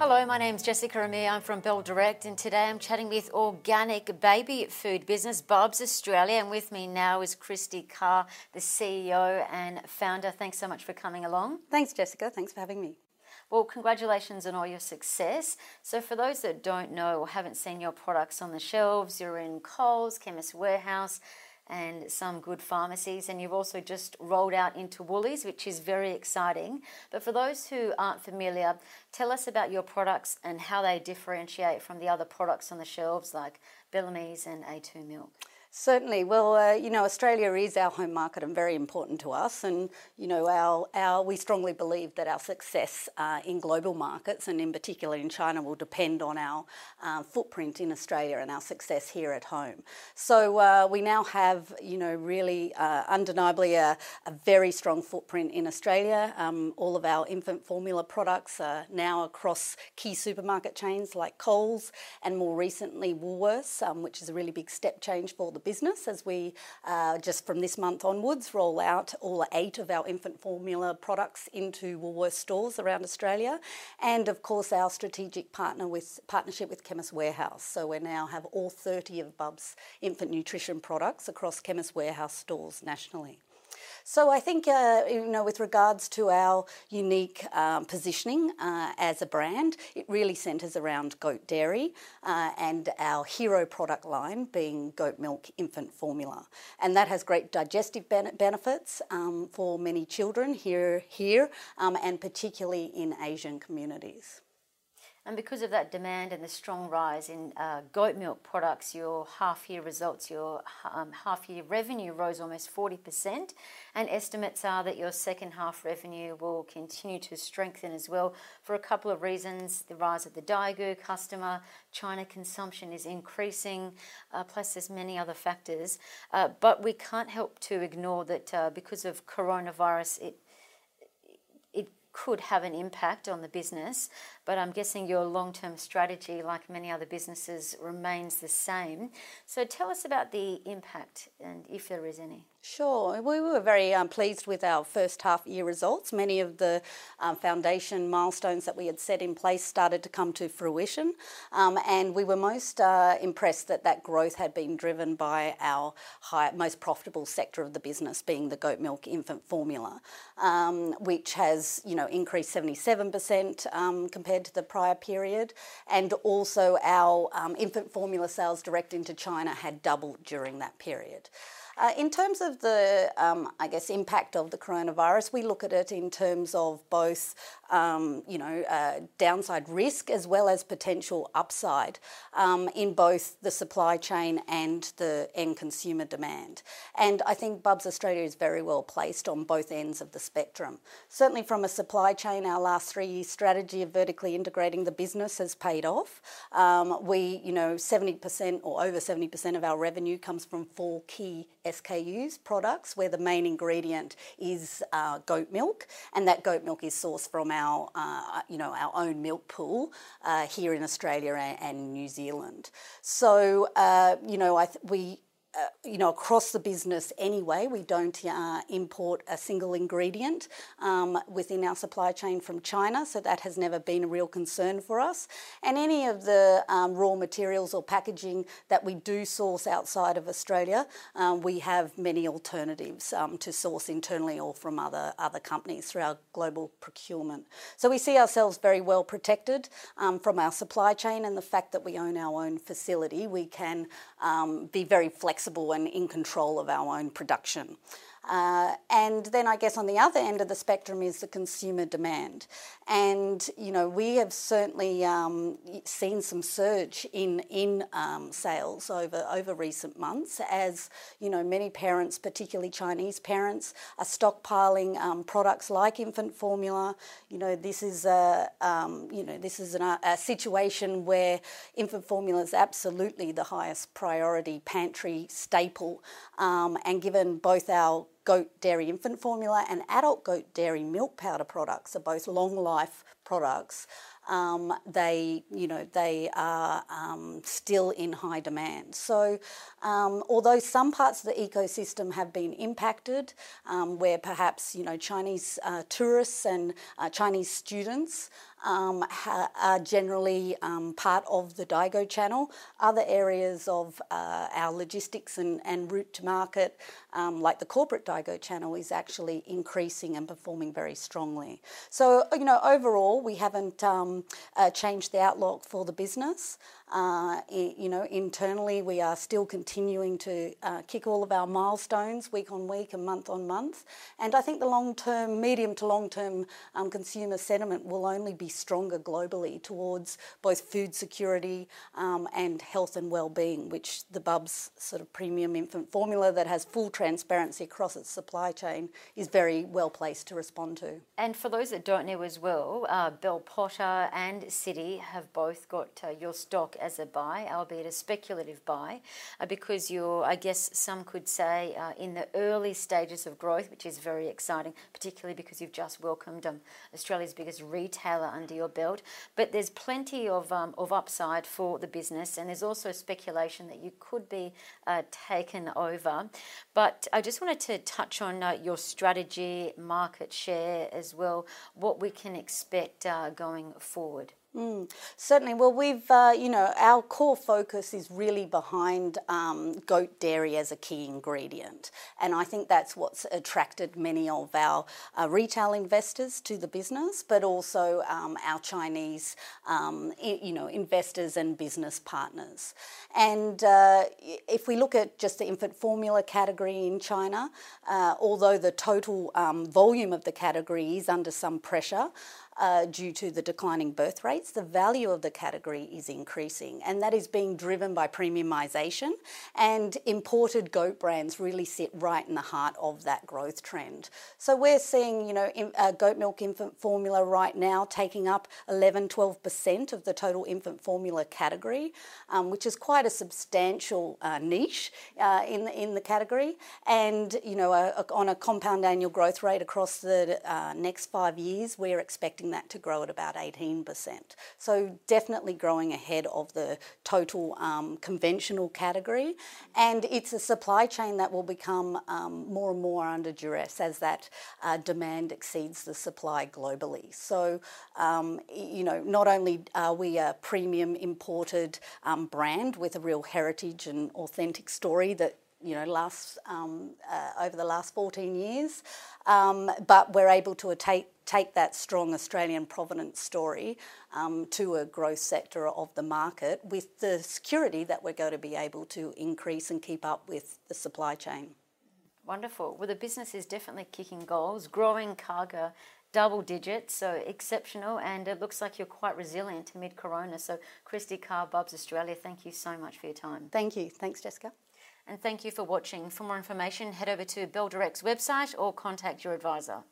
Hello, my name's Jessica Amir. I'm from Bell Direct, and today I'm chatting with organic baby food business Bubs Australia. And with me now is Kristy Carr, the CEO and founder. Thanks so much for coming along. Thanks, Jessica. Thanks for having me. Well, congratulations on all your success. So, for those that don't know or haven't seen your products on the shelves, you're in Coles, Chemist Warehouse, and some good pharmacies. And you've also just rolled out into Woolies, which is very exciting. But for those who aren't familiar, tell us about your products and how they differentiate from the other products on the shelves like Bellamy's and A2 Milk. Certainly. Well, uh, you know, Australia is our home market and very important to us. And, you know, our, our, we strongly believe that our success uh, in global markets and in particular in China will depend on our uh, footprint in Australia and our success here at home. So uh, we now have, you know, really uh, undeniably a, a, very strong footprint in Australia. Um, all of our infant formula products are now across key supermarket chains like Coles and more recently Woolworths, um, which is a really big step change for the the business as we uh, just from this month onwards roll out all eight of our infant formula products into Woolworths stores around Australia, and of course our strategic partner with partnership with Chemist Warehouse. So we now have all 30 of Bub's infant nutrition products across Chemist Warehouse stores nationally. So I think, uh, you know, with regards to our unique um, positioning uh, as a brand, it really centres around goat dairy uh, and our hero product line being goat milk infant formula. And that has great digestive ben- benefits um, for many children here, here um, and particularly in Asian communities. And because of that demand and the strong rise in uh, goat milk products, your half year results, your um, half year revenue rose almost 40%. And estimates are that your second half revenue will continue to strengthen as well for a couple of reasons the rise of the Daigou customer, China consumption is increasing, uh, plus there's many other factors. Uh, but we can't help to ignore that uh, because of coronavirus, it could have an impact on the business, but I'm guessing your long term strategy, like many other businesses, remains the same. So tell us about the impact and if there is any. Sure. We were very um, pleased with our first half year results. Many of the um, foundation milestones that we had set in place started to come to fruition, um, and we were most uh, impressed that that growth had been driven by our high, most profitable sector of the business, being the goat milk infant formula, um, which has you know increased 77% um, compared to the prior period, and also our um, infant formula sales direct into China had doubled during that period. Uh, in terms of the, um, I guess, impact of the coronavirus, we look at it in terms of both, um, you know, uh, downside risk as well as potential upside um, in both the supply chain and the end consumer demand. And I think Bubs Australia is very well placed on both ends of the spectrum. Certainly from a supply chain, our last three-year strategy of vertically integrating the business has paid off. Um, we, you know, 70% or over 70% of our revenue comes from four key SKUs products where the main ingredient is uh, goat milk, and that goat milk is sourced from our, uh, you know, our own milk pool uh, here in Australia and, New Zealand. So, uh, you know, I th- we uh, you know, across the business anyway, we don't uh, import a single ingredient um, within our supply chain from China, so that has never been a real concern for us. And any of the um, raw materials or packaging that we do source outside of Australia, um, we have many alternatives um, to source internally or from other other companies through our global procurement. So we see ourselves very well protected um, from our supply chain and the fact that we own our own facility. We can um, be very flexible and in control of our own production. Uh, and then I guess on the other end of the spectrum is the consumer demand. And, you know, we have certainly um, seen some surge in, in um, sales over, over recent months as, you know, many parents, particularly Chinese parents, are stockpiling um, products like infant formula. You know, this is a, um, you know, this is an, a situation where infant formula is absolutely the highest priority pantry staple. Um, and given both our goat dairy infant formula and adult goat dairy milk powder products are both long life products. um, they, you know, they are um, still in high demand. So, um, although some parts of the ecosystem have been impacted, um, where perhaps you know Chinese uh, tourists and uh, Chinese students um, ha- are generally um, part of the Daigou channel. Other areas of uh, our logistics and, and route to market, um, like the corporate Daigou channel, is actually increasing and performing very strongly. So, you know, overall, we haven't um, uh, changed the outlook for the business. Uh, you know, internally, we are still continuing to uh, kick all of our milestones week on week and month on month. And I think the long term, medium to long term um, consumer sentiment will only be stronger globally towards both food security um, and health and well-being, which the Bubs sort of premium infant formula that has full transparency across its supply chain is very well placed to respond to. And for those that don't know as well, uh, Bell Potter and Citi have both got uh, your stock as a buy, albeit a speculative buy, uh, because you're, I guess some could say, uh, in the early stages of growth, which is very exciting, particularly because you've just welcomed um, Australia's biggest retailer under your belt. But there's plenty of, um, of upside for the business, and there's also speculation that you could be uh, taken over. But I just wanted to touch on uh, your strategy, market share as well, what we can expect uh, going forward. Mm, certainly. Well, we've, uh, you know, our core focus is really behind um, goat dairy as a key ingredient. And I think that's what's attracted many of our uh, retail investors to the business, but also um, our Chinese, um, you know, investors and business partners. And uh, if we look at just the infant formula category in China, uh, although the total um, volume of the category is under some pressure, uh, due to the declining birth rates, the value of the category is increasing, and that is being driven by premiumisation. And imported goat brands really sit right in the heart of that growth trend. So we're seeing, you know, in, uh, goat milk infant formula right now taking up 11, 12% of the total infant formula category, um, which is quite a substantial uh, niche uh, in the, in the category. And you know, a, a, on a compound annual growth rate across the uh, next five years, we're expecting that to grow at about 18%. So definitely growing ahead of the total um, conventional category. And it's a supply chain that will become um, more and more under duress as that uh, demand exceeds the supply globally. So, um, you know, not only are we a premium imported um, brand with a real heritage and authentic story that you know, last um, uh, over the last 14 years. Um, but we're able to take, take that strong Australian provenance story um, to a growth sector of the market with the security that we're going to be able to increase and keep up with the supply chain. Wonderful. Well, the business is definitely kicking goals, growing CAGR double digits, so exceptional, and it looks like you're quite resilient amid Corona. So, Kristy Carr, Bubs Australia, thank you so much for your time. Thank you. Thanks, Jessica and thank you for watching. For more information, head over to Bell Direct's website or contact your advisor.